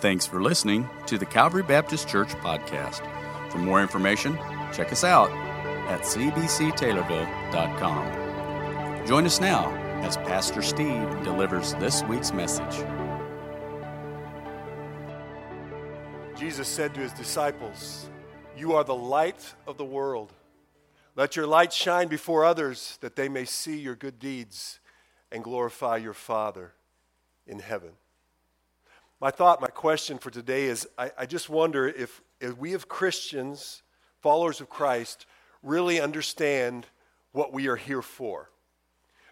Thanks for listening to the Calvary Baptist Church podcast. For more information, check us out at cbctaylorville.com. Join us now as Pastor Steve delivers this week's message. Jesus said to his disciples, You are the light of the world. Let your light shine before others that they may see your good deeds and glorify your Father in heaven. My thought, my question for today is I, I just wonder if, if we, as Christians, followers of Christ, really understand what we are here for.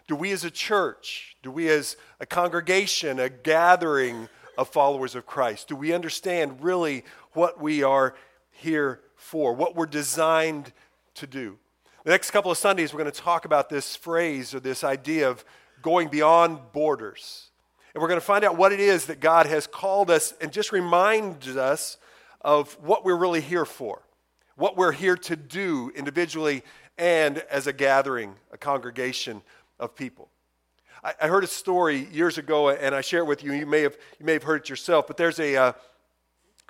Do we as a church, do we as a congregation, a gathering of followers of Christ, do we understand really what we are here for, what we're designed to do? The next couple of Sundays, we're going to talk about this phrase or this idea of going beyond borders. And we're going to find out what it is that God has called us and just remind us of what we're really here for, what we're here to do individually and as a gathering, a congregation of people. I, I heard a story years ago, and I share it with you. You may have, you may have heard it yourself, but there's a, uh,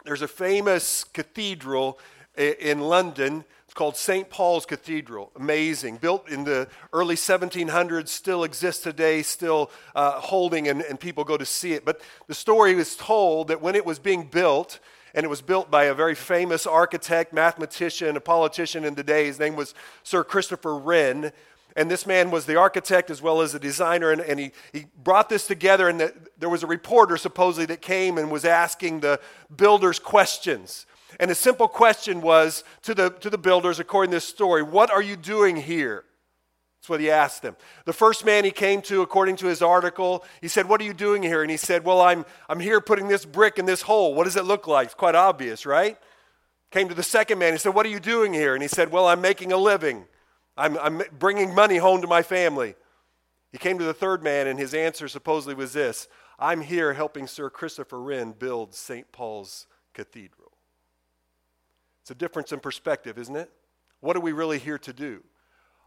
there's a famous cathedral in London called St. Paul's Cathedral. Amazing. Built in the early 1700s, still exists today, still uh, holding, and, and people go to see it. But the story is told that when it was being built, and it was built by a very famous architect, mathematician, a politician in the day, his name was Sir Christopher Wren. And this man was the architect as well as the designer, and, and he, he brought this together. And the, there was a reporter supposedly that came and was asking the builders questions. And the simple question was to the, to the builders, according to this story, what are you doing here? That's what he asked them. The first man he came to, according to his article, he said, What are you doing here? And he said, Well, I'm, I'm here putting this brick in this hole. What does it look like? It's quite obvious, right? Came to the second man. He said, What are you doing here? And he said, Well, I'm making a living. I'm, I'm bringing money home to my family. He came to the third man, and his answer supposedly was this I'm here helping Sir Christopher Wren build St. Paul's Cathedral. It's a difference in perspective, isn't it? What are we really here to do?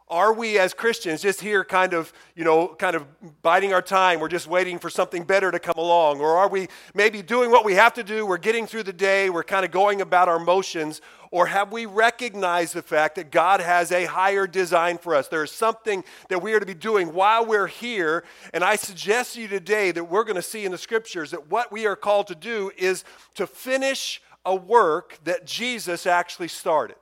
Are we as Christians just here kind of, you know, kind of biding our time? We're just waiting for something better to come along. Or are we maybe doing what we have to do? We're getting through the day. We're kind of going about our motions. Or have we recognized the fact that God has a higher design for us? There is something that we are to be doing while we're here. And I suggest to you today that we're going to see in the scriptures that what we are called to do is to finish a work that Jesus actually started.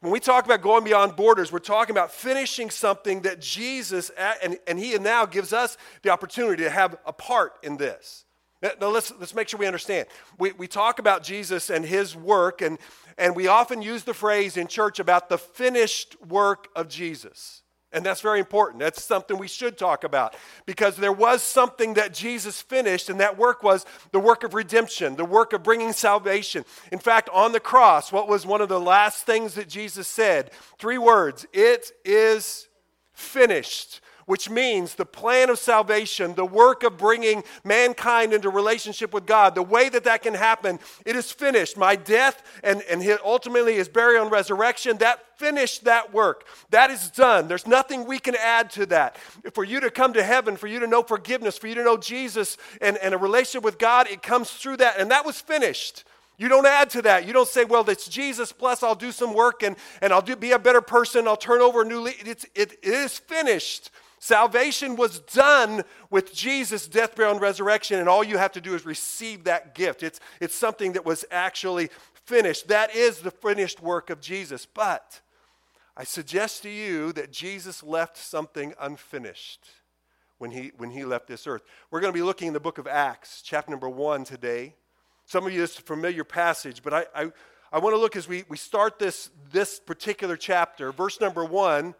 When we talk about going beyond borders, we're talking about finishing something that Jesus, and, and He now gives us the opportunity to have a part in this. Now, let's, let's make sure we understand. We, we talk about Jesus and His work, and, and we often use the phrase in church about the finished work of Jesus. And that's very important. That's something we should talk about because there was something that Jesus finished, and that work was the work of redemption, the work of bringing salvation. In fact, on the cross, what was one of the last things that Jesus said? Three words It is finished which means the plan of salvation, the work of bringing mankind into relationship with God, the way that that can happen, it is finished. My death and, and ultimately his burial and resurrection, that finished that work. That is done. There's nothing we can add to that. For you to come to heaven, for you to know forgiveness, for you to know Jesus and, and a relationship with God, it comes through that. And that was finished. You don't add to that. You don't say, well, it's Jesus plus I'll do some work and, and I'll do, be a better person. I'll turn over a new leaf. It is finished. Salvation was done with Jesus' death, burial, and resurrection, and all you have to do is receive that gift. It's, it's something that was actually finished. That is the finished work of Jesus. But I suggest to you that Jesus left something unfinished when he, when he left this earth. We're going to be looking in the book of Acts, chapter number one today. Some of you, it's a familiar passage, but I, I, I want to look as we, we start this, this particular chapter. Verse number one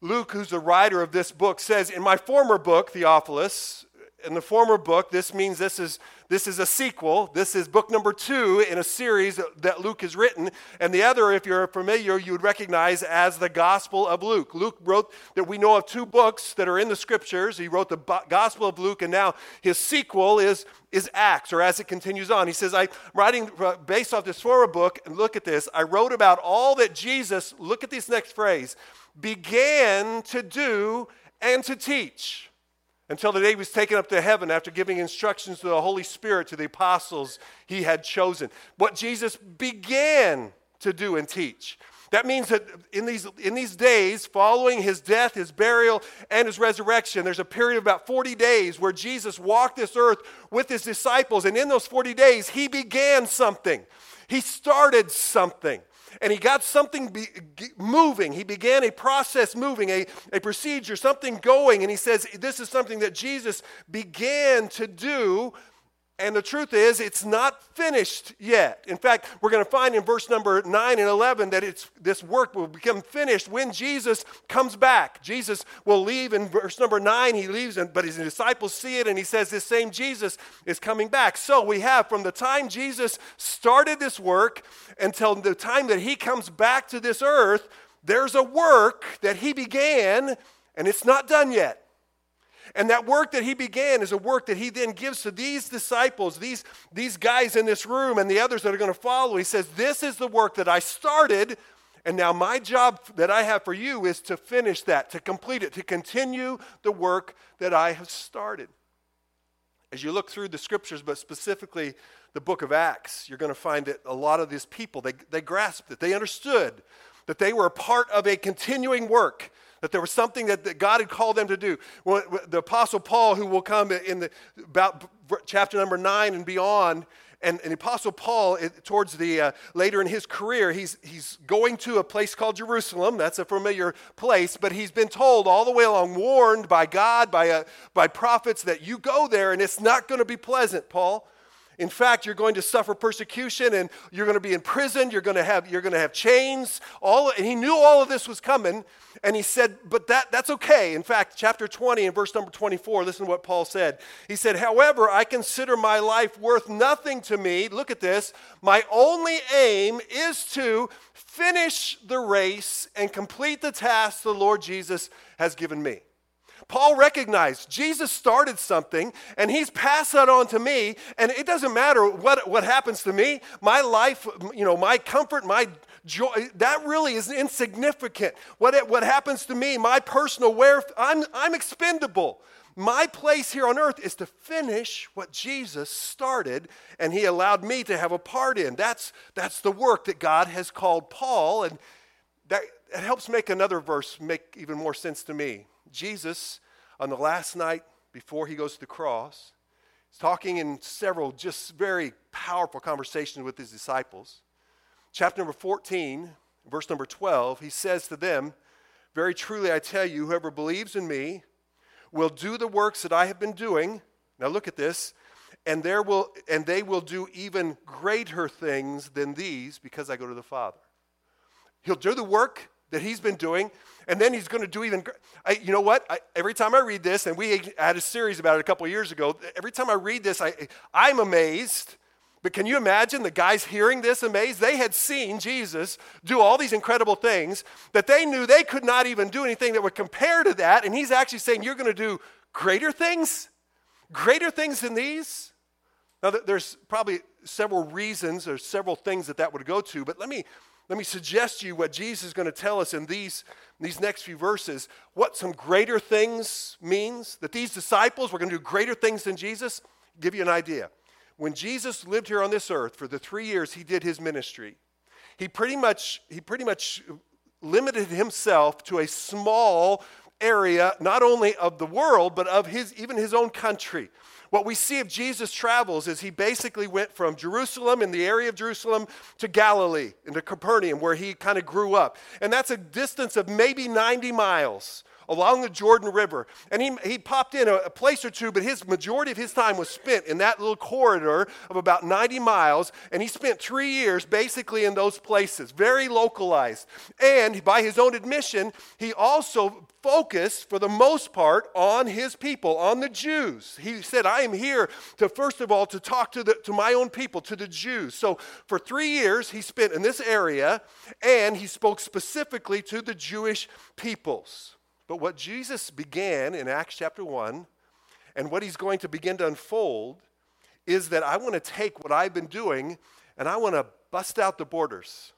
Luke, who's the writer of this book, says, In my former book, Theophilus, in the former book, this means this is, this is a sequel. This is book number two in a series that Luke has written. And the other, if you're familiar, you would recognize as the Gospel of Luke. Luke wrote that we know of two books that are in the scriptures. He wrote the Gospel of Luke, and now his sequel is, is Acts, or as it continues on. He says, I'm writing uh, based off this former book, and look at this. I wrote about all that Jesus, look at this next phrase, began to do and to teach. Until the day he was taken up to heaven after giving instructions to the Holy Spirit to the apostles he had chosen. What Jesus began to do and teach. That means that in these, in these days, following his death, his burial, and his resurrection, there's a period of about 40 days where Jesus walked this earth with his disciples. And in those 40 days, he began something. He started something and he got something be, moving. He began a process moving, a, a procedure, something going. And he says, This is something that Jesus began to do and the truth is, it's not finished yet. In fact, we're going to find in verse number 9 and 11 that it's, this work will become finished when Jesus comes back. Jesus will leave in verse number 9, he leaves, and, but his disciples see it, and he says, This same Jesus is coming back. So we have from the time Jesus started this work until the time that he comes back to this earth, there's a work that he began, and it's not done yet. And that work that he began is a work that he then gives to these disciples, these, these guys in this room, and the others that are going to follow. He says, This is the work that I started, and now my job that I have for you is to finish that, to complete it, to continue the work that I have started. As you look through the scriptures, but specifically the book of Acts, you're going to find that a lot of these people, they, they grasped it. They understood that they were a part of a continuing work that there was something that, that God had called them to do. The Apostle Paul, who will come in the, about chapter number nine and beyond, and, and the Apostle Paul, towards the uh, later in his career, he's, he's going to a place called Jerusalem. That's a familiar place, but he's been told all the way along, warned by God, by, uh, by prophets, that you go there and it's not going to be pleasant, Paul. In fact, you're going to suffer persecution and you're going to be in prison, you're going to have, you're going to have chains. All, and he knew all of this was coming, and he said, But that, that's okay. In fact, chapter 20 and verse number 24, listen to what Paul said. He said, However, I consider my life worth nothing to me. Look at this. My only aim is to finish the race and complete the task the Lord Jesus has given me. Paul recognized Jesus started something and he's passed that on to me. And it doesn't matter what, what happens to me, my life, you know, my comfort, my joy, that really is insignificant. What, what happens to me, my personal wealth, I'm, I'm expendable. My place here on earth is to finish what Jesus started and he allowed me to have a part in. That's, that's the work that God has called Paul. And that, helps make another verse make even more sense to me. Jesus, on the last night before he goes to the cross, is talking in several just very powerful conversations with his disciples. Chapter number 14, verse number 12, he says to them, Very truly I tell you, whoever believes in me will do the works that I have been doing. Now look at this. And, there will, and they will do even greater things than these because I go to the Father. He'll do the work that he's been doing, and then he's going to do even. I, you know what? I, every time I read this, and we had a series about it a couple years ago. Every time I read this, I, I'm amazed. But can you imagine the guys hearing this amazed? They had seen Jesus do all these incredible things that they knew they could not even do anything that would compare to that. And he's actually saying, You're going to do greater things? Greater things than these? Now, there's probably several reasons or several things that that would go to, but let me let me suggest to you what Jesus is going to tell us in these, these next few verses. What some greater things means. That these disciples were going to do greater things than Jesus. I'll give you an idea. When Jesus lived here on this earth for the three years he did his ministry, he pretty much, he pretty much limited himself to a small area, not only of the world, but of his, even his own country. What we see of Jesus' travels is he basically went from Jerusalem, in the area of Jerusalem, to Galilee, into Capernaum, where he kind of grew up. And that's a distance of maybe 90 miles along the Jordan River. And he, he popped in a, a, place or two, but his majority of his time was spent in that little corridor of about 90 miles. And he spent three years basically in those places, very localized. And by his own admission, he also focused for the most part on his people, on the Jews. He said, I am here to, first of all, to talk to, the, to my own people, to the Jews. So for three years, he spent in this area, and he spoke specifically to the Jewish peoples. But what Jesus began in Acts chapter 1 and what he's going to begin to unfold is that I want to take what I've been doing and I want to bust out the borders.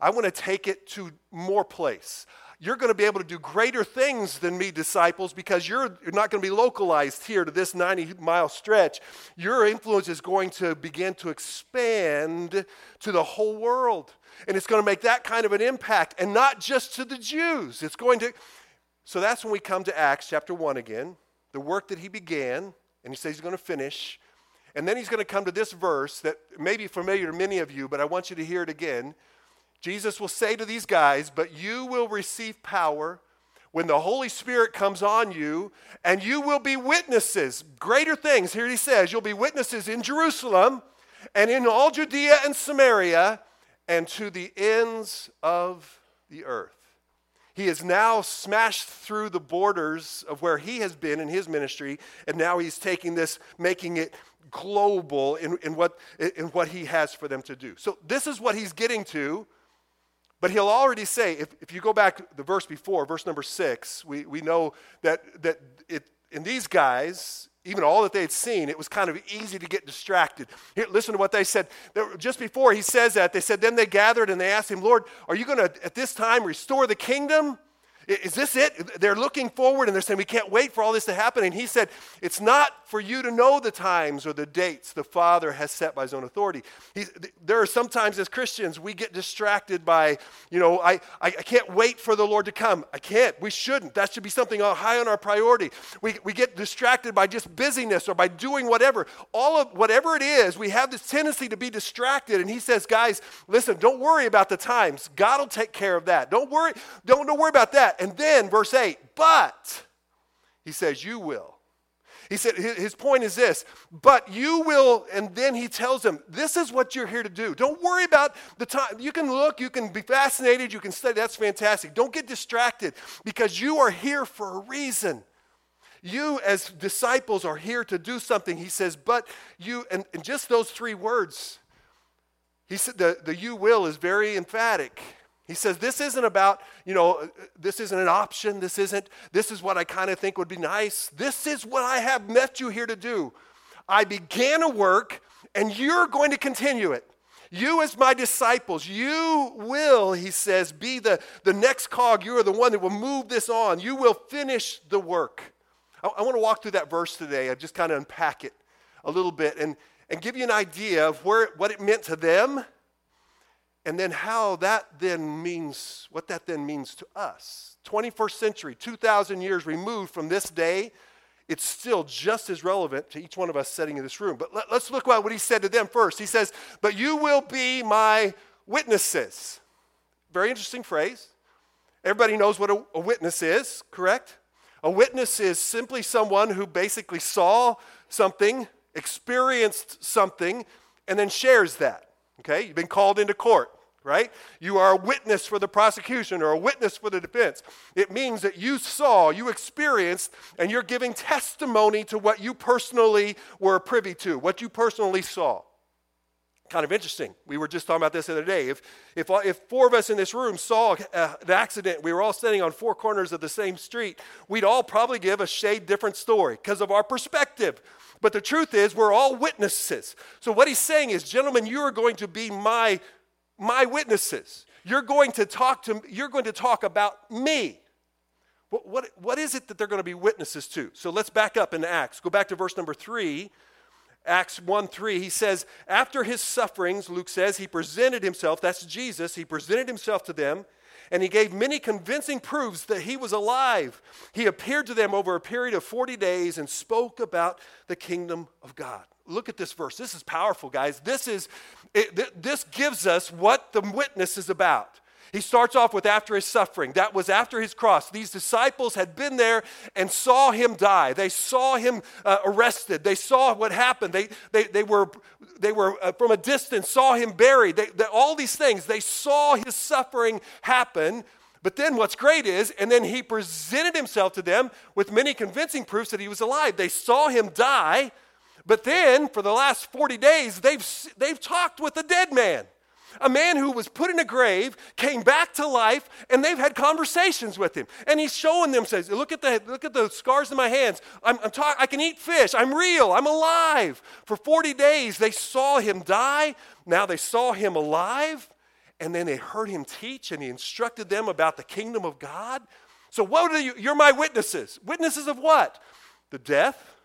I want to take it to more place. you're going to be able to do greater things than me, disciples, because you're, you're not going to be localized here to this 90 mile stretch. Your influence is going to begin to expand to the whole world. And it's going to make that kind of an impact, and not just to the Jews. It's going to. So that's when we come to Acts chapter 1 again, the work that he began, and he says he's going to finish. And then he's going to come to this verse that may be familiar to many of you, but I want you to hear it again. Jesus will say to these guys, But you will receive power when the Holy Spirit comes on you, and you will be witnesses. Greater things, here he says, you'll be witnesses in Jerusalem and in all Judea and Samaria and to the ends of the earth. He has now smashed through the borders of where he has been in his ministry, and now he's taking this, making it global in, in, what, in what he has for them to do. So, this is what he's getting to but he'll already say, if, if you go back the verse before, verse number six, we, we know that, that it, in these guys, even all that they had seen, it was kind of easy to get distracted. Here, listen to what they said. Just before he says that, they said, Then they gathered and they asked him, Lord, are you going to at this time restore the kingdom? Is this it? They're looking forward and they're saying, We can't wait for all this to happen. And he said, It's not for you to know the times or the dates the Father has set by his own authority. He, there are sometimes as Christians, we get distracted by, you know, I, I, I, can't wait for the Lord to come. I can't. We shouldn't. That should be something high on our priority. We, we get distracted by just busyness or by doing whatever. All of whatever it is, we have this tendency to be distracted. And he says, Guys, listen, don't worry about the times. God will take care of that. Don't worry, don't, don't worry about that. And then, verse 8, but he says, You will. He said, his point is this, but you will, and then he tells them, this is what you're here to do. Don't worry about the time. You can look, you can be fascinated, you can study. That's fantastic. Don't get distracted because you are here for a reason. You, as disciples, are here to do something. He says, but you, and, and just those three words, he said the, the you will is very emphatic. He says, This isn't about, you know, uh, this isn't an option. This isn't, this is what I kind of think would be nice. This is what I have met you here to do. I began a work, and you're going to continue it. You, as my disciples, you will, he says, be the, the next cog. You are the one that will move this on. You will finish the work. I, I want to walk through that verse today. I just kind of unpack it a little bit and, and give you an idea of where, what it meant to them and then how that then means, what that then means to us. 21st century, 2,000 years removed from this day, it's still just as relevant to each one of us sitting in this room. But let, us look at what he said to them first. He says, But you will be my witnesses. Very interesting phrase. Everybody knows what a, a witness is, correct? A witness is simply someone who basically saw something, experienced something, and then shares that. Okay? You've been called into court right? You are a witness for the prosecution or a witness for the defense. It means that you saw, you experienced, and you're giving testimony to what you personally were privy to, what you personally saw. Kind of interesting. We were just talking about this the other day. If, if, if four of us in this room saw uh, an accident, we were all standing on four corners of the same street, we'd all probably give a shade different story because of our perspective. But the truth is, we're all witnesses. So, what he's saying is, gentlemen, you are going to be my my witnesses. You're going to talk to you're going to talk about me. What, what, what is it that they're going to be witnesses to? So let's back up in Acts. Go back to verse number three. Acts 1 3, he says, After his sufferings, Luke says, he presented himself, that's Jesus, he presented himself to them, and he gave many convincing proofs that he was alive. He appeared to them over a period of 40 days and spoke about the kingdom of God. Look at this verse. This is powerful, guys. This is it, th- this gives us what the witness is about. He starts off with after his suffering. That was after his cross. These disciples had been there and saw him die. They saw him uh, arrested. They saw what happened. They, they, they were, they were uh, from a distance, saw him buried. They, they, all these things. They saw his suffering happen. But then what's great is, and then he presented himself to them with many convincing proofs that he was alive. They saw him die. But then, for the last 40 days, they've, they've talked with a dead man. A man who was put in a grave came back to life, and they've had conversations with him. And he's showing them, says, Look at the, look at the scars in my hands. I'm, I'm talk, I can eat fish. I'm real. I'm alive. For 40 days, they saw him die. Now they saw him alive. and then they heard him teach and he instructed them about the kingdom of God. So, what are you? You're my witnesses. Witnesses of what? The death,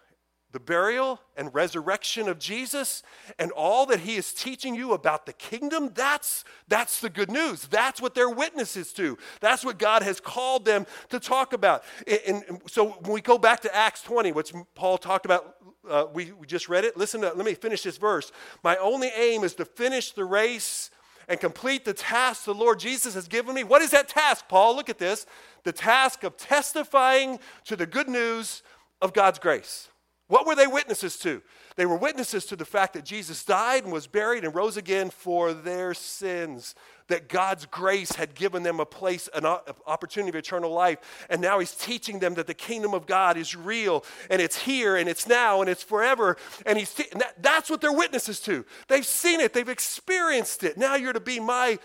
the burial, and resurrection of Jesus, and all that he is teaching you about the kingdom. That's, that's the good news. That's what they're witnesses to. That's what God has called them to talk about. And, and so, when we go back to Acts 20, which Paul talked about, uh, we, we just read it. Listen to, let me finish this verse. My only aim is to finish the race and complete the task the Lord Jesus has given me. What is that task, Paul? Look at this the task of testifying to the good news of God's grace. What were they witnesses to? They were witnesses to the fact that Jesus died and was buried and rose again for their sins. That God's grace had given them a place, an opportunity of eternal life. And now He's teaching them that the kingdom of God is real and it's here and it's now and it's forever. And He's te- and that, that's what they're witnesses to. They've seen it, they've experienced it. Now you're to be my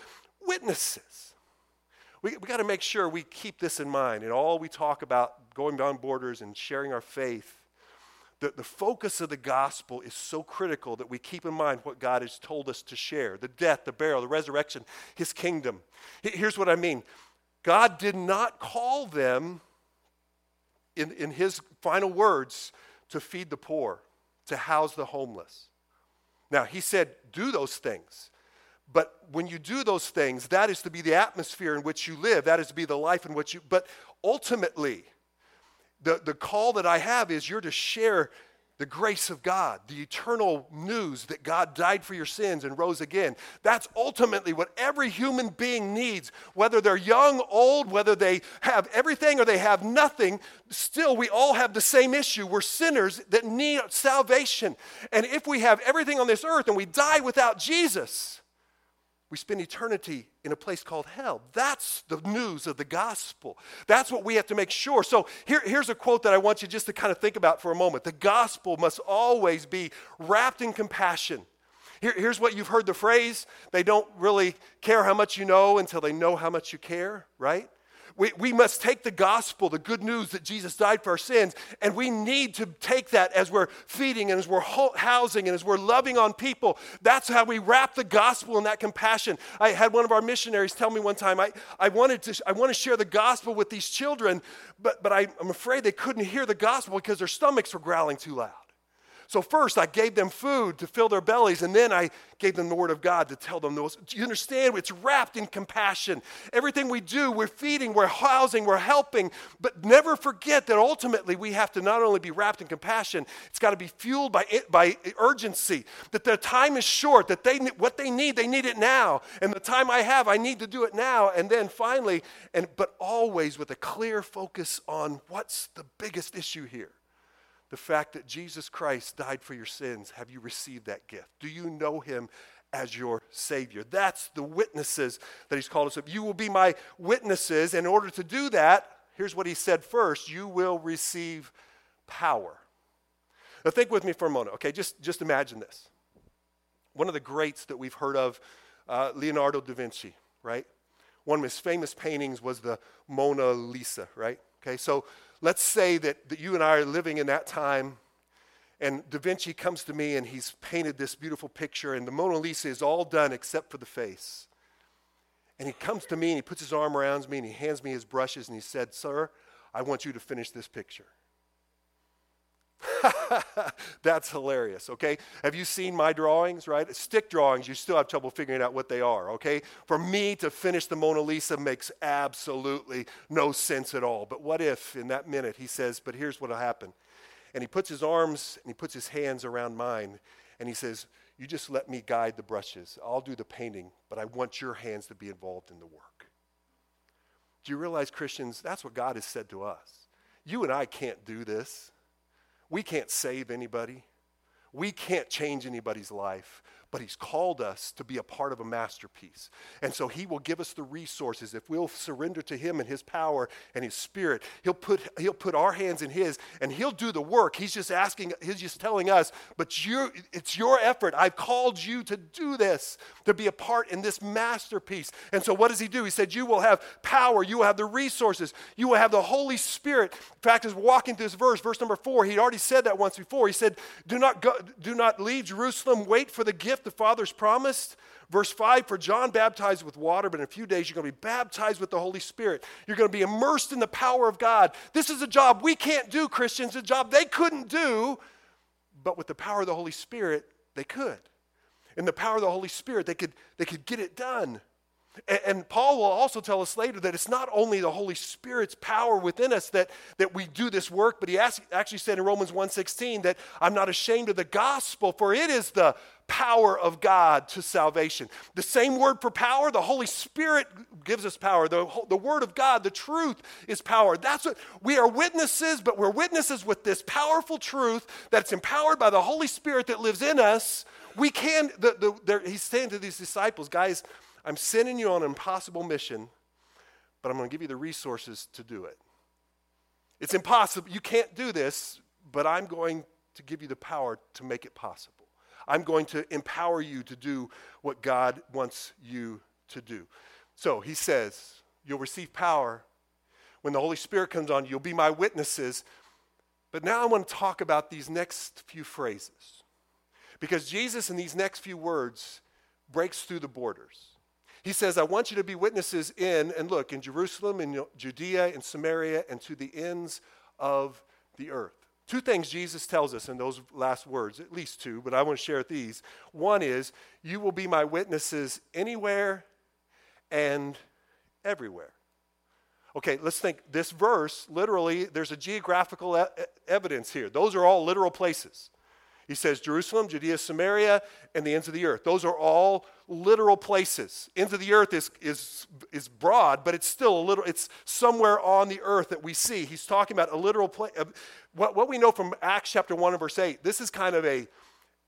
witnesses. We, we got to make sure we keep this in mind in all we talk about going beyond borders and sharing our faith the, the focus of the gospel is so critical that we keep in mind what God has told us to share the death, the burial, the resurrection, his kingdom. Here's what I mean God did not call them, in, in his final words, to feed the poor, to house the homeless. Now, he said, do those things. But when you do those things, that is to be the atmosphere in which you live. That is to be the life in which you, but ultimately, the, the call that I have is you're to share the grace of God, the eternal news that God died for your sins and rose again. That's ultimately what every human being needs, whether they're young, old, whether they have everything or they have nothing. Still, we all have the same issue. We're sinners that need salvation. And if we have everything on this earth and we die without Jesus, we spend eternity in a place called hell. That's the news of the gospel. That's what we have to make sure. So here, here's a quote that I want you just to kind of think about for a moment. The gospel must always be wrapped in compassion. Here, here's what you've heard the phrase they don't really care how much you know until they know how much you care, right? We, we must take the gospel, the good news that Jesus died for our sins, and we need to take that as we're feeding and as we're housing and as we're loving on people. That's how we wrap the gospel in that compassion. I had one of our missionaries tell me one time, I, I, wanted to, I want to share the gospel with these children, but, but I, I'm afraid they couldn't hear the gospel because their stomachs were growling too loud. So, first, I gave them food to fill their bellies, and then I gave them the Word of God to tell them those. Do you understand? It's wrapped in compassion. Everything we do, we're feeding, we're housing, we're helping, but never forget that ultimately we have to not only be wrapped in compassion, it's got to be fueled by, it, by urgency, that their time is short, that they, what they need, they need it now. And the time I have, I need to do it now. And then finally, and, but always with a clear focus on what's the biggest issue here the fact that Jesus Christ died for your sins, have you received that gift? Do you know him as your Savior? That's the witnesses that he's called us. Up. You will be my witnesses. In order to do that, here's what he said first you will receive power. Now, think with me for a moment, okay? Just, just imagine this. One of the greats that we've heard of, uh, Leonardo da Vinci, right? One of his famous paintings was the Mona Lisa, right? Okay, so let's say that, that you and I are living in that time, and Da Vinci comes to me and he's painted this beautiful picture, and the Mona Lisa is all done except for the face. And he comes to me and he puts his arm around me and he hands me his brushes and he said, Sir, I want you to finish this picture. That's hilarious, okay? Have you seen my drawings, right? Stick drawings, you still have trouble figuring out what they are, okay? For me to finish the Mona Lisa makes absolutely no sense at all. But what if in that minute he says, But here's what'll happen? And he puts his arms and he puts his hands around mine and he says, You just let me guide the brushes. I'll do the painting, but I want your hands to be involved in the work. Do you realize, Christians, that's what God has said to us? You and I can't do this. We can't save anybody. We can't change anybody's life but He's called us to be a part of a masterpiece. And so He will give us the resources. If we'll surrender to Him and His power and His Spirit, He'll put, he'll put our hands in His and He'll do the work. He's just asking, He's just telling us, but you, it's your effort. I've called you to do this, to be a part in this masterpiece. And so what does He do? He said, You will have power, you will have the resources, you will have the Holy Spirit. In fact, as we're walking through this verse, verse number four, He'd already said that once before. He said, Do not, go, do not leave Jerusalem, wait for the gift gift the Father's promised. Verse 5 For John baptized with water, but in a few days you're going to be baptized with the Holy Spirit. You're going to be immersed in the power of God. This is a job we can't do, Christians, a job they couldn't do, but with the power of the Holy Spirit, they could. In the power of the Holy Spirit, they could, they could get it done. And, Paul will also tell us later that it's not only the Holy Spirit's power within us that, that we do this work, but he actually said in Romans 1.16 that I'm not ashamed of the gospel, for it is the power of God to salvation. The same word for power, the Holy Spirit gives us power. The, the word of God, the truth is power. That's what we are witnesses, but we're witnesses with this powerful truth that's empowered by the Holy Spirit that lives in us. We can, the, the, he's saying to these disciples, guys, I'm sending you on an impossible mission, but I'm going to give you the resources to do it. It's impossible. You can't do this, but I'm going to give you the power to make it possible. I'm going to empower you to do what God wants you to do. So he says, You'll receive power when the Holy Spirit comes on. you. You'll be my witnesses. But now I want to talk about these next few phrases. Because Jesus, in these next few words, breaks through the borders. He says, I want you to be witnesses in, and look, in Jerusalem, in Judea, in Samaria, and to the ends of the earth. Two things Jesus tells us in those last words, at least two, but I want to share these. One is, You will be my witnesses anywhere and everywhere. Okay, let's think. This verse, literally, there's a geographical e- evidence here. Those are all literal places. He says Jerusalem, Judea, Samaria, and the ends of the earth. Those are all literal places. Ends of the earth is, is, is broad, but it's still a little, it's somewhere on the earth that we see. He's talking about a literal place. Uh, what, what we know from Acts chapter 1 and verse 8, this is kind of a,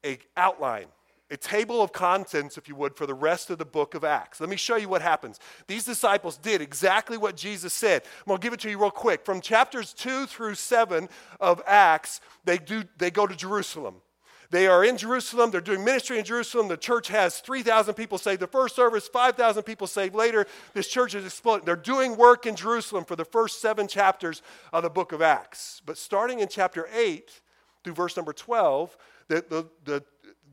a outline a table of contents, if you would, for the rest of the book of Acts. Let me show you what happens. These disciples did exactly what Jesus said. I'm going to give it to you real quick. From chapters 2 through 7 of Acts, they, do, they go to Jerusalem. They are in Jerusalem. They're doing ministry in Jerusalem. The church has 3,000 people saved the first service, 5,000 people saved later. This church is exploding. They're doing work in Jerusalem for the first seven chapters of the book of Acts. But starting in chapter 8 through verse number 12, the, the, the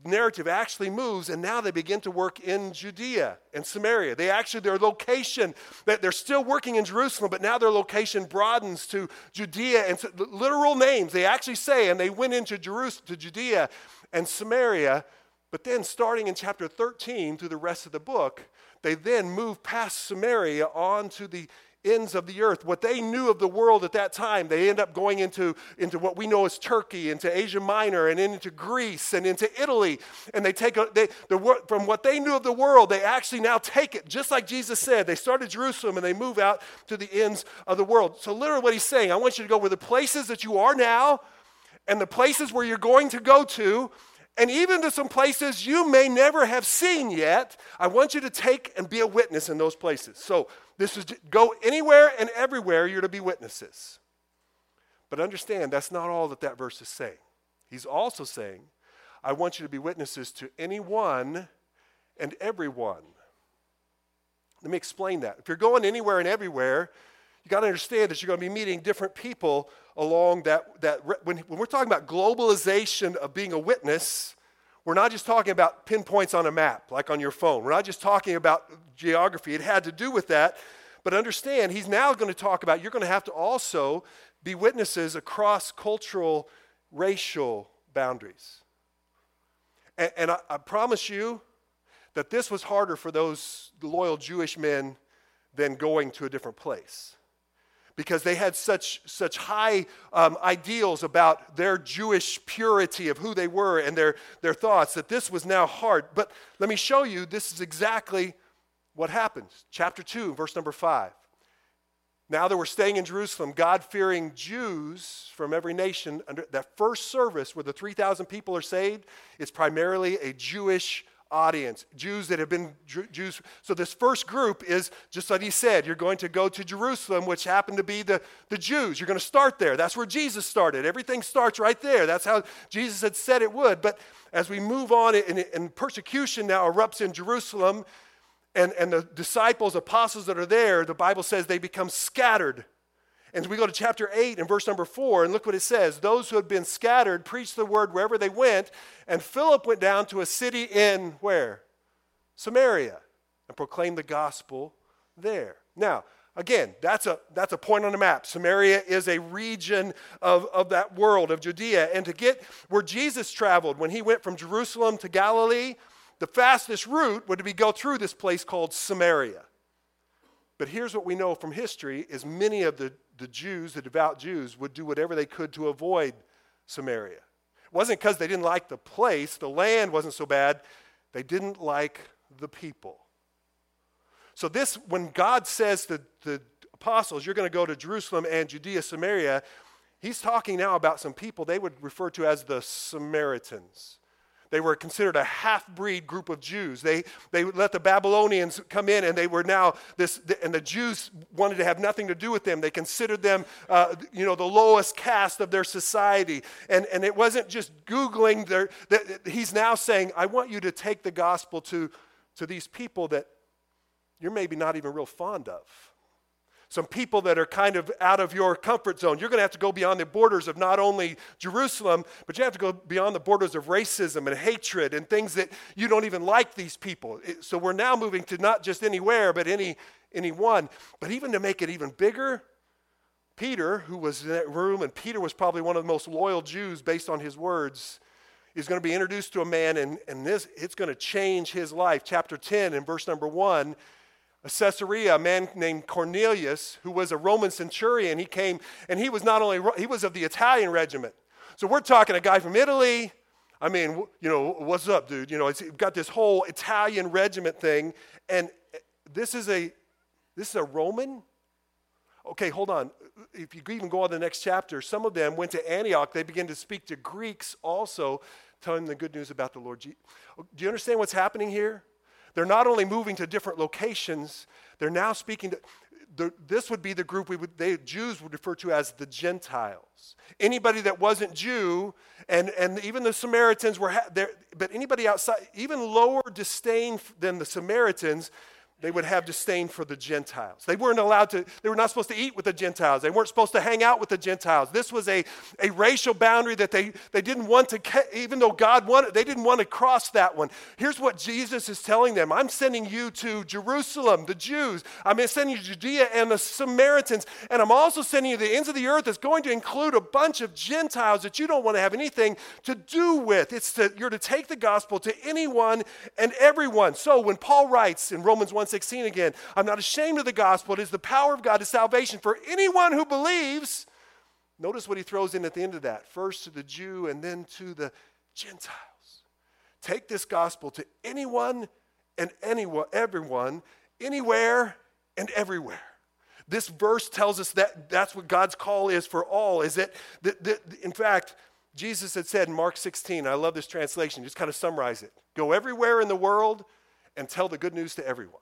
narrative actually moves and now they begin to work in Judea and Samaria. They actually, their location, that they're still working in Jerusalem, but now their location broadens to Judea and literal names. They actually say, and they went into Jerusalem, to Judea and Samaria. But then, starting in chapter 13 through the rest of the book, they then move past Samaria on to the ends of the earth. What they knew of the world at that time, they end up going into, into what we know as Turkey, into Asia Minor, and into Greece, and into Italy. And they take a, they, the, from what they knew of the world, they actually now take it, just like Jesus said. They started Jerusalem and they move out to the ends of the world. So, literally, what he's saying, I want you to go where the places that you are now and the places where you're going to go to and even to some places you may never have seen yet. I want you to take and be a witness in those places. So, this is go anywhere and everywhere, you're to be witnesses. But understand, that's not all that that verse is saying. He's also saying, I want you to be witnesses to anyone and everyone. Let me explain that. If you're going anywhere and everywhere, you got to understand that you're going to be meeting different people along that. that when, when we're talking about globalization of being a witness, we're not just talking about pinpoints on a map, like on your phone. We're not just talking about geography. It had to do with that. But understand, he's now going to talk about you're going to have to also be witnesses across cultural, racial boundaries. And, and I, I promise you that this was harder for those loyal Jewish men than going to a different place because they had such, such high um, ideals about their Jewish purity of who they were and their, their thoughts that this was now hard. But let me show you this is exactly what happens. Chapter 2, verse number 5. Now that we're staying in Jerusalem, God fearing Jews from every nation, under that first service where the 3,000 people are saved, is primarily a Jewish audience, Jews that have been Jews. So, this first group is just like he said, you're going to go to Jerusalem, which happened to be the, the Jews. You're going to start there. That's where Jesus started. Everything starts right there. That's how Jesus had said it would. But as we move on, and, and persecution now erupts in Jerusalem, and, and the disciples, apostles that are there, the Bible says they become scattered And we go to chapter 8 and verse number 4, and look what it says Those who had been scattered preached the word wherever they went, and Philip went down to a city in where? Samaria, and proclaimed the gospel there. Now, Again, that's a, that's a point on the map. Samaria is a region of, of that world, of Judea. And to get where Jesus traveled when he went from Jerusalem to Galilee, the fastest route would be go through this place called Samaria. But here's what we know from history is many of the, the Jews, the devout Jews, would do whatever they could to avoid Samaria. It wasn't because they didn't like the place, the land wasn't so bad, they didn't like the people. So, this, when God says to the apostles, you're going to go to Jerusalem and Judea, Samaria, he's talking now about some people they would refer to as the Samaritans. They were considered a half breed group of Jews. They, they let the Babylonians come in, and they were now this, and the Jews wanted to have nothing to do with them. They considered them, uh, you know, the lowest caste of their society. And, and it wasn't just Googling, their, that he's now saying, I want you to take the gospel to, to these people that you're maybe not even real fond of. Some people that are kind of out of your comfort zone. You're going to have to go beyond the borders of not only Jerusalem, but you have to go beyond the borders of racism and hatred and things that you don't even like these people. So we're now moving to not just anywhere, but any anyone. But even to make it even bigger, Peter, who was in that room, and Peter was probably one of the most loyal Jews based on his words, is going to be introduced to a man, and, and this it's going to change his life. Chapter 10 and verse number 1 Caesarea, a man named Cornelius, who was a Roman centurion. He came, and he was not only, he was of the Italian regiment. So we're talking a guy from Italy. I mean, you know, what's up, dude? You know, it's got this whole Italian regiment thing. And eh, this is a, this is a Roman? Okay, hold on. If you even go on the next chapter, some of them went to Antioch. They began to speak to Greeks also, telling them the good news about the Lord. Do you understand what's happening here? They're not only moving to different locations, they're now speaking to. The, this would be the group we would, they, Jews would refer to as the Gentiles. Anybody that wasn't Jew, and, and even the Samaritans were there, but anybody outside, even lower disdain than the Samaritans, they would have disdain for the Gentiles. They weren't allowed to, they were not supposed to eat with the Gentiles. They weren't supposed to hang out with the Gentiles. This was a, a racial boundary that they, they didn't want to, even though God wanted, they didn't want to cross that one. Here's what Jesus is telling them I'm sending you to Jerusalem, the Jews. I'm sending you to Judea and the Samaritans. And I'm also sending you the ends of the earth that's going to include a bunch of Gentiles that you don't want to have anything to do with. It's you're to take the gospel to anyone and everyone. So when Paul writes in Romans 1 16 again. I'm not ashamed of the gospel. It is the power of God to salvation for anyone who believes. Notice what he throws in at the end of that first to the Jew and then to the Gentiles. Take this gospel to anyone and anyone, everyone, anywhere and everywhere. This verse tells us that that's what God's call is for all. Is that, that, that in fact, Jesus had said in Mark 16, I love this translation, just kind of summarize it. Go everywhere in the world and tell the good news to everyone.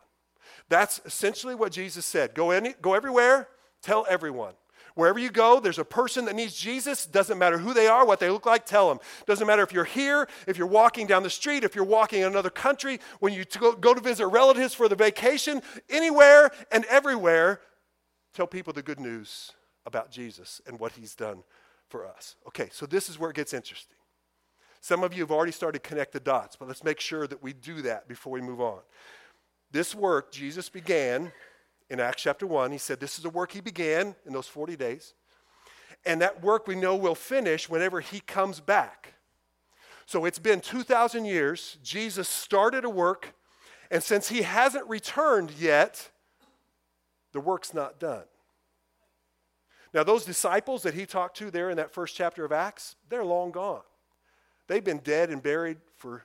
That's essentially what Jesus said. Go, any, go everywhere, tell everyone. Wherever you go, there's a person that needs Jesus. Doesn't matter who they are, what they look like, tell them. Doesn't matter if you're here, if you're walking down the street, if you're walking in another country, when you go, go to visit relatives for the vacation, anywhere and everywhere, tell people the good news about Jesus and what he's done for us. Okay, so this is where it gets interesting. Some of you have already started to connect the dots, but let's make sure that we do that before we move on. This work Jesus began in Acts chapter 1. He said this is a work he began in those 40 days. And that work we know will finish whenever he comes back. So it's been 2,000 years. Jesus started a work, and since he hasn't returned yet, the work's not done. Now, those disciples that he talked to there in that first chapter of Acts, they're long gone. They've been dead and buried for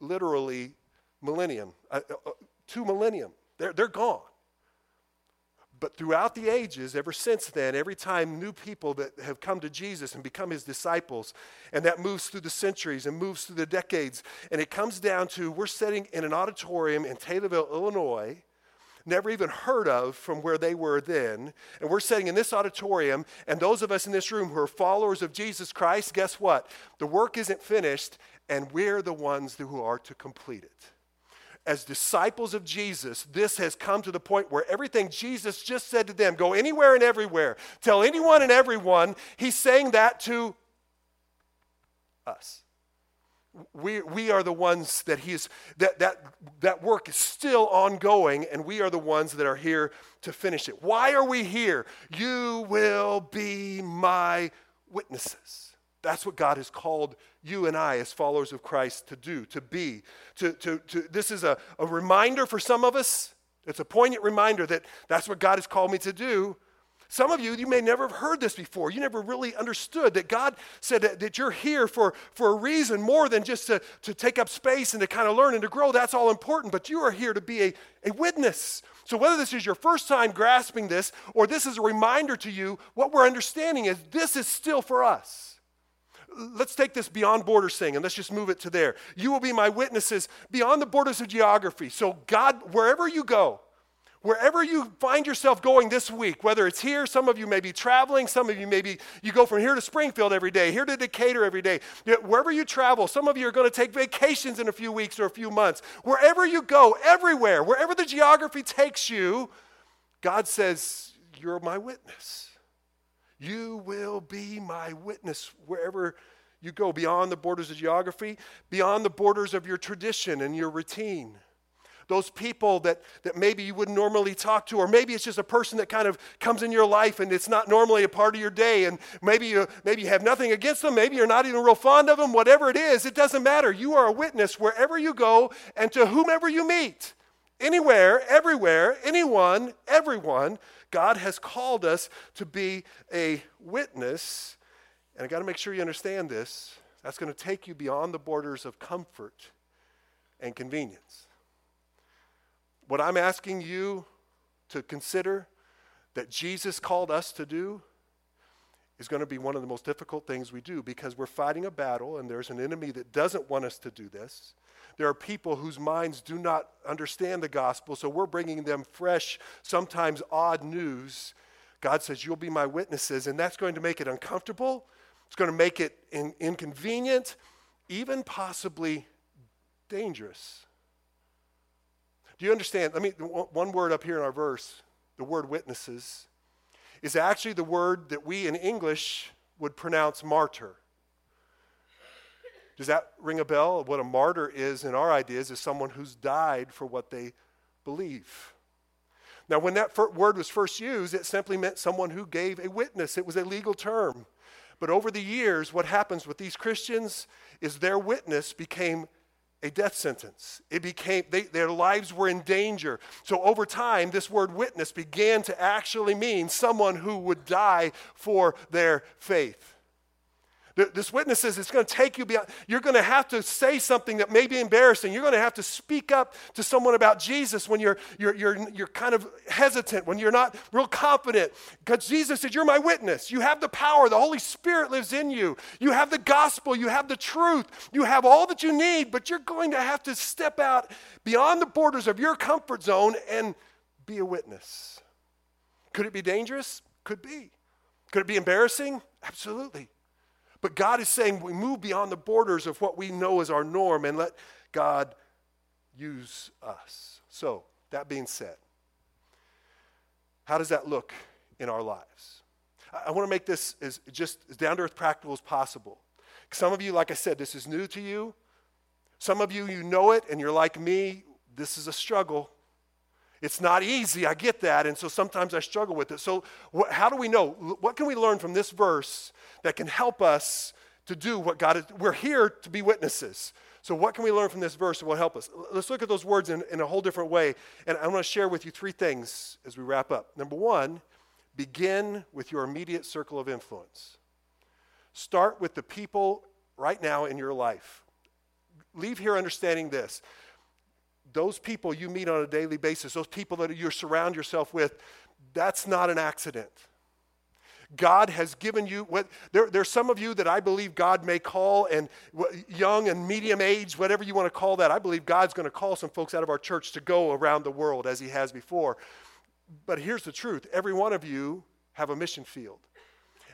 literally millennium, uh, uh, two millennium. They're, they're gone. But throughout the ages, ever since then, every time new people that have come to Jesus and become his disciples, and that moves through the centuries and moves through the decades, and it comes down to we're sitting in an auditorium in Taylorville, Illinois, never even heard of from where they were then, and we're sitting in this auditorium, and those of us in this room who are followers of Jesus Christ, guess what? The work isn't finished, and we're the ones who are to complete it. As disciples of Jesus, this has come to the point where everything Jesus just said to them go anywhere and everywhere, tell anyone and everyone, he's saying that to us. We, we are the ones that he's that, that that work is still ongoing and we are the ones that are here to finish it. Why are we here? You will be my witnesses that's what god has called you and I, as followers of Christ, to do, to be. To, to, to, this is a, a reminder for some of us. It's a poignant reminder that that's what God has called me to do. Some of you, you may never have heard this before. You never really understood that God said that, that you're here for, for a reason more than just to, to take up space and to kind of learn and to grow. That's all important, but you are here to be a, a witness. So, whether this is your first time grasping this or this is a reminder to you, what we're understanding is this is still for us let's take this beyond borders thing and let's just move it to there. You will be my witnesses beyond the borders of geography. So, God, wherever you go, wherever you find yourself going this week, whether it's here, some of you may be traveling, some of you maybe you go from here to Springfield every day, here to Decatur every day. Wherever you travel, some of you are going to take vacations in a few weeks or a few months. Wherever you go, everywhere, wherever the geography takes you, God says, You're my witness. You will be my witness wherever you go, beyond the borders of geography, beyond the borders of your tradition and your routine. Those people that, that maybe you wouldn't normally talk to, or maybe it's just a person that kind of comes in your life and it's not normally a part of your day, and maybe you, maybe you have nothing against them, maybe you're not even real fond of them, whatever it is, it doesn't matter. You are a witness wherever you go and to whomever you meet. Anywhere, everywhere, anyone, everyone, God has called us to be a witness. And I got to make sure you understand this. That's going to take you beyond the borders of comfort and convenience. What I'm asking you to consider that Jesus called us to do is going to be one of the most difficult things we do because we're fighting a battle and there's an enemy that doesn't want us to do this. There are people whose minds do not understand the gospel, so we're bringing them fresh, sometimes odd news. God says, You'll be my witnesses, and that's going to make it uncomfortable. It's going to make it in, inconvenient, even possibly dangerous. Do you understand? Let me, one word up here in our verse, the word witnesses, is actually the word that we in English would pronounce martyr. Does that ring a bell? What a martyr is in our ideas is someone who's died for what they believe. Now, when that word was first used, it simply meant someone who gave a witness. It was a legal term. But over the years, what happens with these Christians is their witness became a death sentence. It became, they, their lives were in danger. So over time, this word witness began to actually mean someone who would die for their faith. This witness says it's going to take you beyond. You're going to have to say something that may be embarrassing. You're going to have to speak up to someone about Jesus when you're, you're, you're, you're kind of hesitant, when you're not real confident. Because Jesus said, You're my witness. You have the power. The Holy Spirit lives in you. You have the gospel. You have the truth. You have all that you need, but you're going to have to step out beyond the borders of your comfort zone and be a witness. Could it be dangerous? Could be. Could it be embarrassing? Absolutely. But God is saying we move beyond the borders of what we know as our norm and let God use us. So, that being said, how does that look in our lives? I, I want to make this as just as down to earth practical as possible. Some of you, like I said, this is new to you. Some of you, you know it, and you're like me, this is a struggle. It's not easy, I get that, and so sometimes I struggle with it. So, wh- how do we know? What can we learn from this verse that can help us to do what God is? We're here to be witnesses. So, what can we learn from this verse that will help us? Let's look at those words in, in a whole different way. And I want to share with you three things as we wrap up. Number one, begin with your immediate circle of influence. Start with the people right now in your life. Leave here understanding this those people you meet on a daily basis, those people that you surround yourself with, that's not an accident. God has given you, what, there, there's some of you that I believe God may call, and young and medium age, whatever you want to call that, I believe God's going to call some folks out of our church to go around the world as He has before. But here's the truth every one of you have a mission field.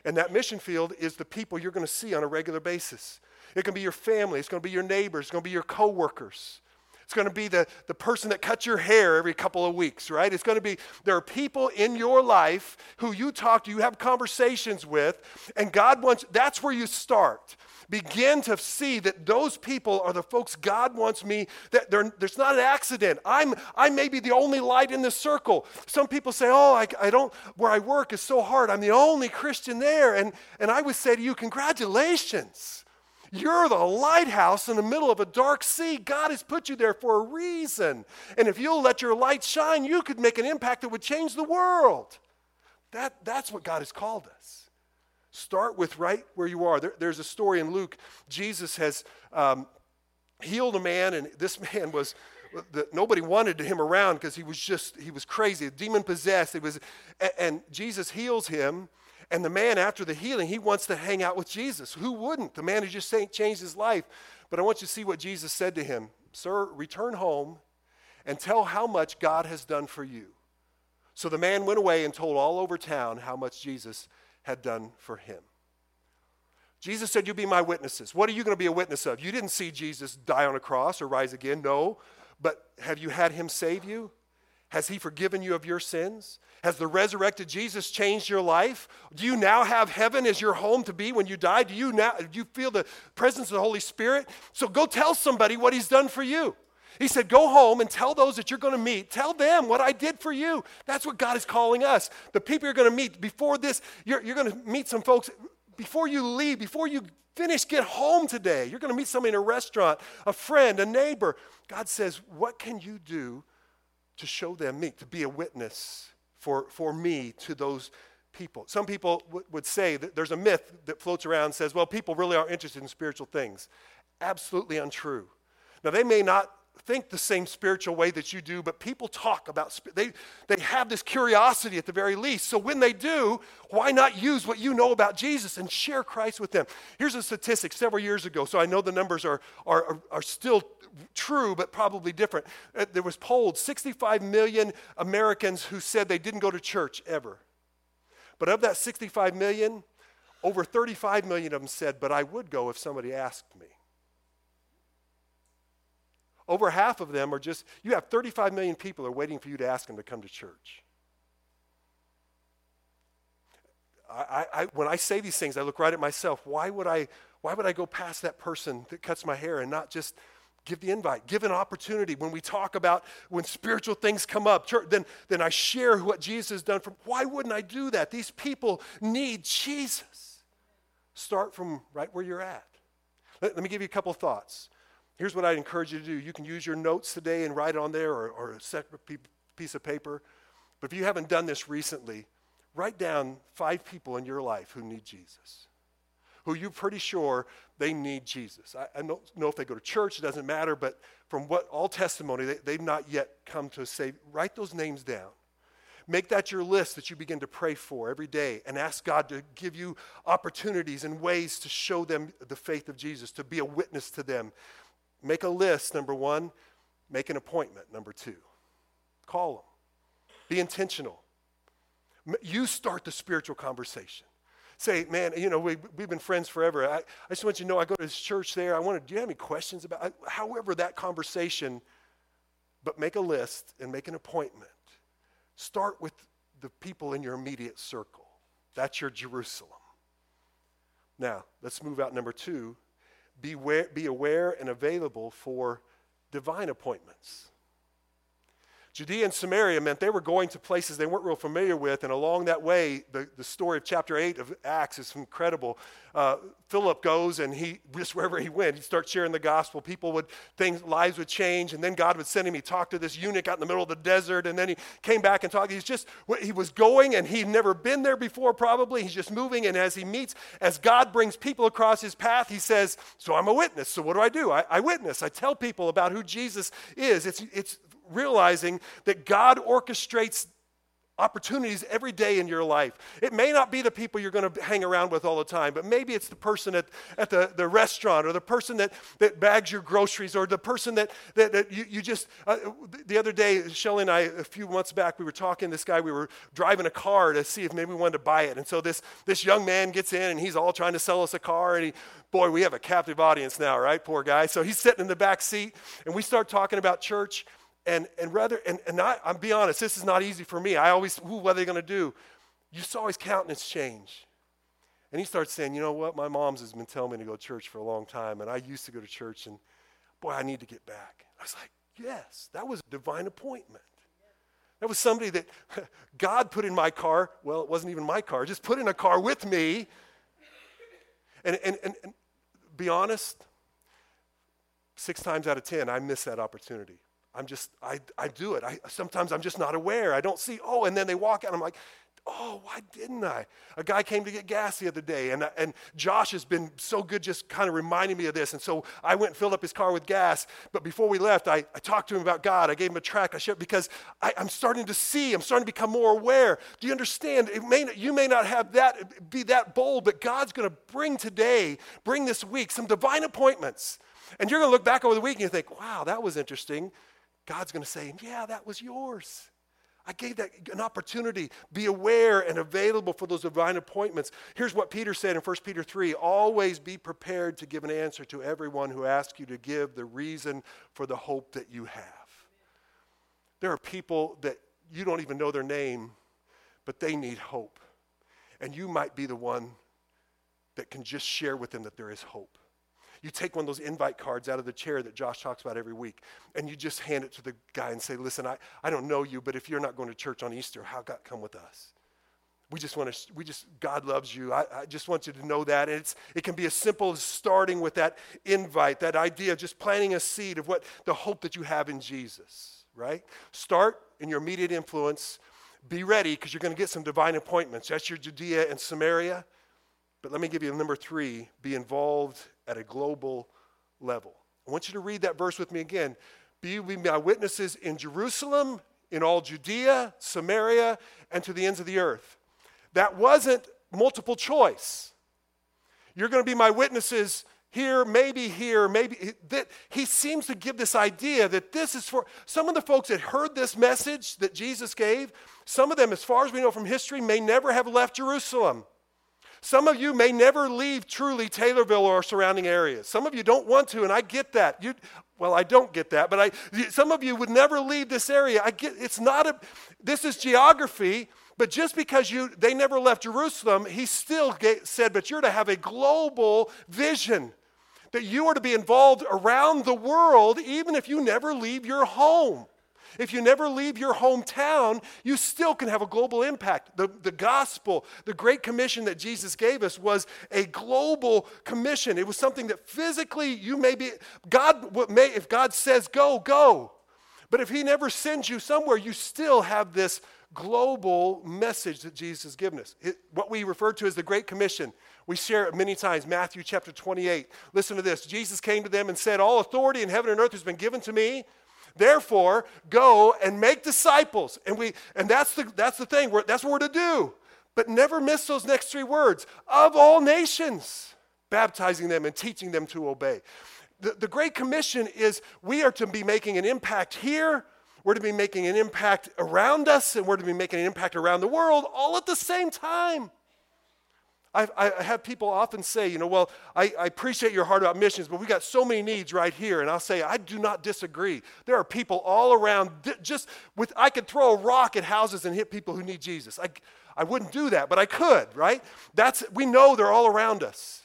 And that mission field is the people you're going to see on a regular basis. It can be your family, it's going to be your neighbors, it's going to be your coworkers. It's going to be the, the person that cuts your hair every couple of weeks, right? It's going to be, there are people in your life who you talk to, you have conversations with, and God wants, that's where you start begin to see that those people are the folks God wants me, that there's not an accident. I'm, I may be the only light in the circle. Some people say, oh, I, I don't, where I work is so hard. I'm the only Christian there. And, and I would say to you, congratulations. You're the lighthouse in the middle of a dark sea. God has put you there for a reason. And if you'll let your light shine, you could make an impact that would change the world. That, that's what God has called us. Start with right where you are. There, there's a story in Luke. Jesus has um, healed a man, and this man was that nobody wanted him around because he was just he was crazy, demon possessed. It was, and, and Jesus heals him. And the man, after the healing, he wants to hang out with Jesus. Who wouldn't? The man who just changed his life. But I want you to see what Jesus said to him Sir, return home and tell how much God has done for you. So the man went away and told all over town how much Jesus had done for him. Jesus said, You'll be my witnesses. What are you going to be a witness of? You didn't see Jesus die on a cross or rise again. No. But have you had him save you? Has he forgiven you of your sins? Has the resurrected Jesus changed your life? Do you now have heaven as your home to be when you die? Do you now do you feel the presence of the Holy Spirit? So go tell somebody what he's done for you. He said, Go home and tell those that you're going to meet, tell them what I did for you. That's what God is calling us. The people you're going to meet before this, you're, you're going to meet some folks before you leave, before you finish, get home today. You're going to meet somebody in a restaurant, a friend, a neighbor. God says, What can you do to show them me, to be a witness for, for me to those people? Some people w- would say that there's a myth that floats around says, Well, people really are interested in spiritual things. Absolutely untrue. Now, they may not think the same spiritual way that you do, but people talk about, they, they have this curiosity at the very least. So when they do, why not use what you know about Jesus and share Christ with them? Here's a statistic several years ago, so I know the numbers are, are, are still true, but probably different. Uh, there was polled 65 million Americans who said they didn't go to church ever. But of that 65 million, over 35 million of them said, but I would go if somebody asked me. Over half of them are just, you have 35 million people are waiting for you to ask them to come to church. I, I, when I say these things, I look right at myself. Why would I, why would I go past that person that cuts my hair and not just give the invite, give an opportunity? When we talk about when spiritual things come up, church, then, then I share what Jesus has done for Why wouldn't I do that? These people need Jesus. Start from right where you're at. Let, let me give you a couple thoughts. Here's what I'd encourage you to do. You can use your notes today and write it on there or, or a separate piece of paper. But if you haven't done this recently, write down five people in your life who need Jesus, who you're pretty sure they need Jesus. I, I don't know if they go to church, it doesn't matter, but from what all testimony, they, they've not yet come to say, write those names down. Make that your list that you begin to pray for every day and ask God to give you opportunities and ways to show them the faith of Jesus, to be a witness to them, Make a list, number one. Make an appointment, number two. Call them. Be intentional. You start the spiritual conversation. Say, man, you know, we, we've been friends forever. I, I just want you to know I go to this church there. I want to, do you have any questions about, however, that conversation, but make a list and make an appointment. Start with the people in your immediate circle. That's your Jerusalem. Now, let's move out number two be aware, be aware and available for divine appointments. Judea and Samaria meant they were going to places they weren't real familiar with, and along that way, the, the story of chapter 8 of Acts is incredible. Uh, Philip goes, and he just wherever he went, he'd start sharing the gospel. People would, things, lives would change, and then God would send him. He talked to this eunuch out in the middle of the desert, and then he came back and talked. He's just, he was going, and he'd never been there before, probably. He's just moving, and as he meets, as God brings people across his path, he says, So I'm a witness. So what do I do? I, I witness. I tell people about who Jesus is. It's, it's realizing that God orchestrates opportunities every day in your life. It may not be the people you're going to hang around with all the time, but maybe it's the person at, at the, the restaurant or the person that, that bags your groceries or the person that, that, that you, you just. Uh, the other day, Shelly and I, a few months back, we were talking this guy, we were driving a car to see if maybe we wanted to buy it. And so this, this young man gets in and he's all trying to sell us a car and he boy, we have a captive audience now, right? Poor guy. So he's sitting in the back seat, and we start talking about church. And, and rather, and, and I, I'm be honest, this is not easy for me. I always, ooh, what are they going to do? You saw his countenance change. And he starts saying, you know what? My mom's has been telling me to go to church for a long time, and I used to go to church, and boy, I need to get back. I was like, yes, that was a divine appointment. That was somebody that God put in my car. Well, it wasn't even my car, just put in a car with me. And, and, and, and be honest, six times out of ten, I miss that opportunity. I'm just, I, I do it. I, sometimes I'm just not aware. I don't see, oh, and then they walk out. I'm like, oh, why didn't I? A guy came to get gas the other day, and, and Josh has been so good just kind of reminding me of this. And so I went and filled up his car with gas. But before we left, I, I talked to him about God. I gave him a track. I shared because I, am starting to see, I'm starting to become more aware. Do you understand? It may you may not have that, be that bold, but God's going to bring today, bring this week, some divine appointments. And you're going to look back over the week and you think, wow, that was interesting. God's going to say, Yeah, that was yours. I gave that an opportunity. Be aware and available for those divine appointments. Here's what Peter said in 1 Peter 3 Always be prepared to give an answer to everyone who asks you to give the reason for the hope that you have. There are people that you don't even know their name, but they need hope. And you might be the one that can just share with them that there is hope. You take one of those invite cards out of the chair that Josh talks about every week, and you just hand it to the guy and say, Listen, I, I don't know you, but if you're not going to church on Easter, how God come with us? We just want to, we just, God loves you. I, I just want you to know that. And it's, it can be as simple as starting with that invite, that idea of just planting a seed of what the hope that you have in Jesus, right? Start in your immediate influence. Be ready because you're going to get some divine appointments. That's your Judea and Samaria. But let me give you number three be involved at a global level. I want you to read that verse with me again. Be my witnesses in Jerusalem, in all Judea, Samaria, and to the ends of the earth. That wasn't multiple choice. You're going to be my witnesses here, maybe here, maybe that he seems to give this idea that this is for some of the folks that heard this message that Jesus gave, some of them, as far as we know from history, may never have left Jerusalem. Some of you may never leave truly Taylorville or surrounding areas. Some of you don't want to, and I get that. You, well, I don't get that, but I, some of you would never leave this area. I get it's not a. This is geography, but just because you they never left Jerusalem, he still get, said, but you're to have a global vision. That you are to be involved around the world, even if you never leave your home. If you never leave your hometown, you still can have a global impact. The, the gospel, the great commission that Jesus gave us was a global commission. It was something that physically you may be, God may, if God says go, go. But if He never sends you somewhere, you still have this global message that Jesus has given us. It, what we refer to as the Great Commission. We share it many times, Matthew chapter 28. Listen to this. Jesus came to them and said, All authority in heaven and earth has been given to me. Therefore, go and make disciples. And we and that's the that's the thing. We're, that's what we're to do. But never miss those next three words. Of all nations, baptizing them and teaching them to obey. The, the Great Commission is we are to be making an impact here, we're to be making an impact around us, and we're to be making an impact around the world all at the same time. I, I have people often say, you know, well, I, I appreciate your heart about missions, but we got so many needs right here. And I'll say, I do not disagree. There are people all around, just with, I could throw a rock at houses and hit people who need Jesus. I, I wouldn't do that, but I could, right? That's, we know they're all around us.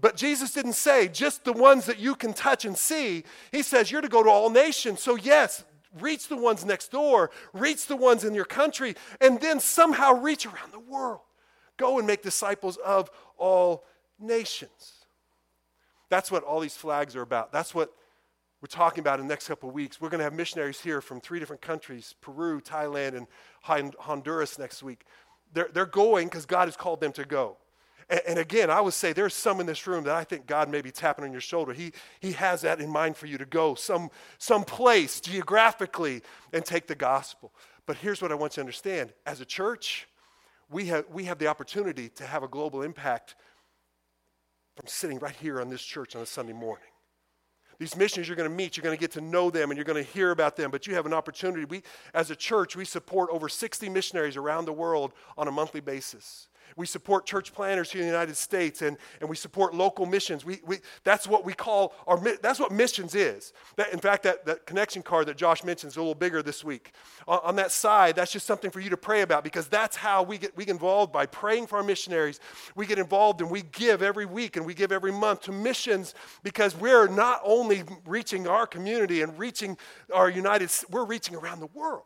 But Jesus didn't say just the ones that you can touch and see. He says you're to go to all nations. So, yes, reach the ones next door, reach the ones in your country, and then somehow reach around the world. Go and make disciples of all nations. That's what all these flags are about. That's what we're talking about in the next couple of weeks. We're going to have missionaries here from three different countries Peru, Thailand, and Honduras next week. They're, they're going because God has called them to go. And, and, again, I would say there's some in this room that I think God may be tapping on your shoulder. He, he has that in mind for you to go some, some place geographically and take the gospel. But here's what I want you to understand as a church, we have, we have the opportunity to have a global impact from sitting right here on this church on a Sunday morning. These missionaries you're going to meet, you're going to get to know them and you're going to hear about them, but you have an opportunity. We, as a church, we support over 60 missionaries around the world on a monthly basis. We support church planners here in the United States and, and we support local missions. We, we, that's what we call our, that's what missions is. That, in fact, that, that connection card that Josh mentioned is a little bigger this week. On, on that side, that's just something for you to pray about because that's how we get, we get involved by praying for our missionaries. We get involved and we give every week and we give every month to missions because we're not only reaching our community and reaching our United, we're reaching around the world.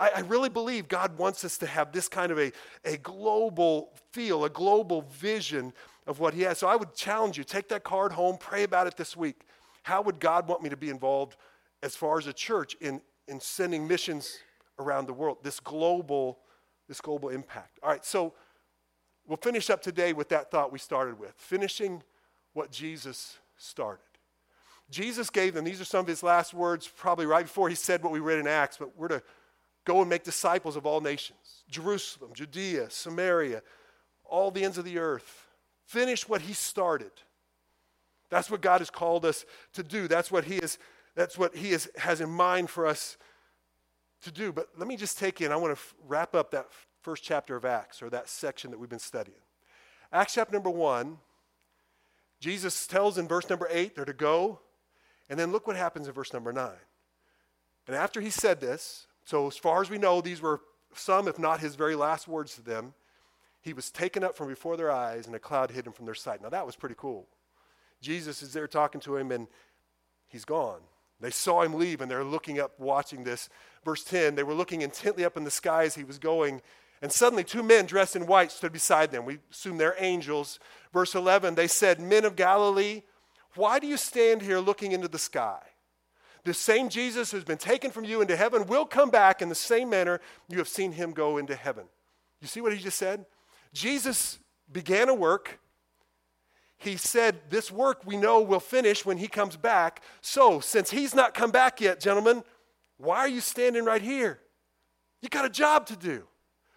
I, I really believe God wants us to have this kind of a, a global feel, a global vision of what He has. So I would challenge you take that card home, pray about it this week. How would God want me to be involved as far as a church in, in sending missions around the world? This global, this global impact. All right, so we'll finish up today with that thought we started with finishing what Jesus started. Jesus gave them, these are some of his last words, probably right before he said what we read in Acts, but we're to Go and make disciples of all nations Jerusalem, Judea, Samaria, all the ends of the earth. Finish what He started. That's what God has called us to do. That's what He is, that's what He is, has in mind for us to do. But let me just take in, I want to f- wrap up that first chapter of Acts, or that section that we've been studying. Acts chapter number one, Jesus tells in verse number eight they're to go, and then look what happens in verse number nine. And after he said this, so, as far as we know, these were some, if not his very last words to them. He was taken up from before their eyes, and a cloud hid him from their sight. Now, that was pretty cool. Jesus is there talking to him, and he's gone. They saw him leave, and they're looking up, watching this. Verse 10 they were looking intently up in the sky as he was going, and suddenly two men dressed in white stood beside them. We assume they're angels. Verse 11 they said, Men of Galilee, why do you stand here looking into the sky? The same Jesus who's been taken from you into heaven will come back in the same manner you have seen him go into heaven. You see what he just said? Jesus began a work. He said, This work we know will finish when he comes back. So, since he's not come back yet, gentlemen, why are you standing right here? You got a job to do.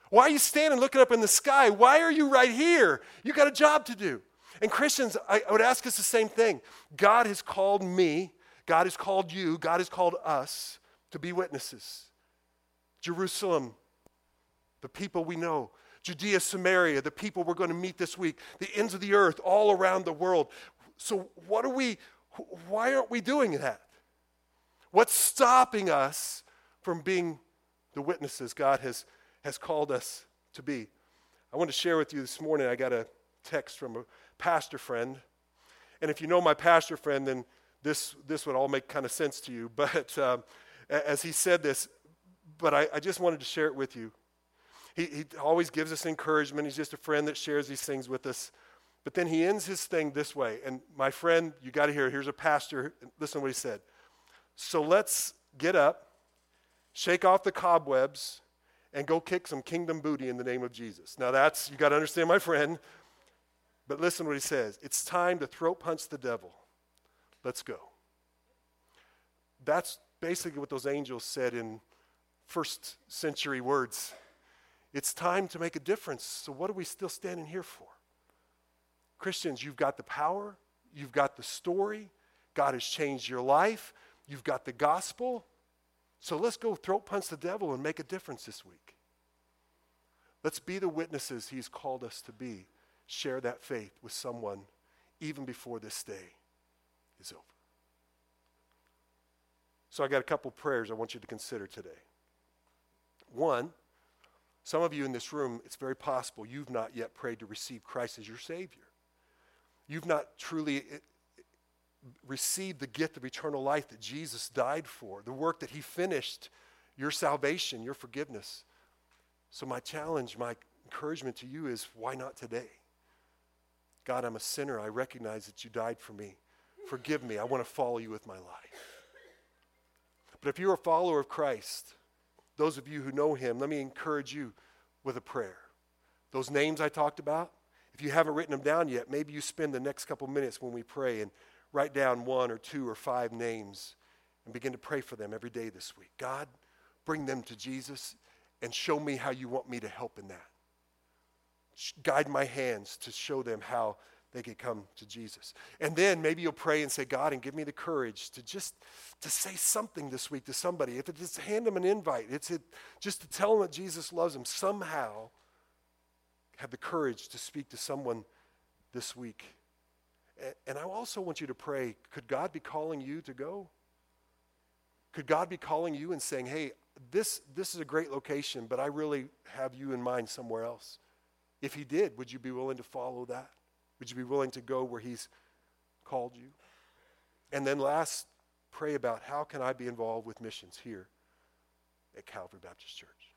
Why are you standing looking up in the sky? Why are you right here? You got a job to do. And Christians, I, would ask us the same thing. God has called me God has called you, God has called us to be witnesses. Jerusalem, the people we know. Judea, Samaria, the people we're going to meet this week. The ends of the earth, all around the world. So, what are we, why aren't we doing that? What's stopping us from being the witnesses God has, has called us to be? I want to share with you this morning. I got a text from a pastor friend. And if you know my pastor friend, then this, this would all make kind of sense to you. But um, as he said this, but I, I, just wanted to share it with you. He, he always gives us encouragement. He's just a friend that shares these things with us. But then he ends his thing this way. And my friend, you got to hear. Here's a pastor. Listen to what he said. So let's get up, shake off the cobwebs, and go kick some kingdom booty in the name of Jesus. Now that's, you got to understand, my friend. But listen to what he says. It's time to throat punch the devil. Let's go. That's basically what those angels said in first century words. It's time to make a difference. So, what are we still standing here for? Christians, you've got the power, you've got the story, God has changed your life, you've got the gospel. So, let's go throat punch the devil and make a difference this week. Let's be the witnesses he's called us to be. Share that faith with someone even before this day is over. So I got a couple prayers I want you to consider today. One, some of you in this room, it's very possible you've not yet prayed to receive Christ as your Savior. You've not truly eh, received the gift of eternal life that Jesus died for, the work that He finished, your salvation, your forgiveness. So, my challenge, my encouragement to you is why not today? God, I'm a sinner. I recognize that you died for me. Forgive me. I want to follow you with my life. But if you're a follower of Christ, those of you who know him, let me encourage you with a prayer. Those names I talked about, if you haven't written them down yet, maybe you spend the next couple minutes when we pray and write down one or two or five names and begin to pray for them every day this week. God, bring them to Jesus and show me how you want me to help in that. Guide my hands to show them how they could come to Jesus. And then maybe you'll pray and say, God, and give me the courage to just to say something this week to somebody. If it's hand them an invite, it's it, just to tell them that Jesus loves them. Somehow have the courage to speak to someone this week. And I also want you to pray, could God be calling you to go? Could God be calling you and saying, hey, this, this is a great location, but I really have you in mind somewhere else? If he did, would you be willing to follow that? Would you be willing to go where He's called you? And then last, pray about how can I be involved with missions here at Calvary Baptist Church?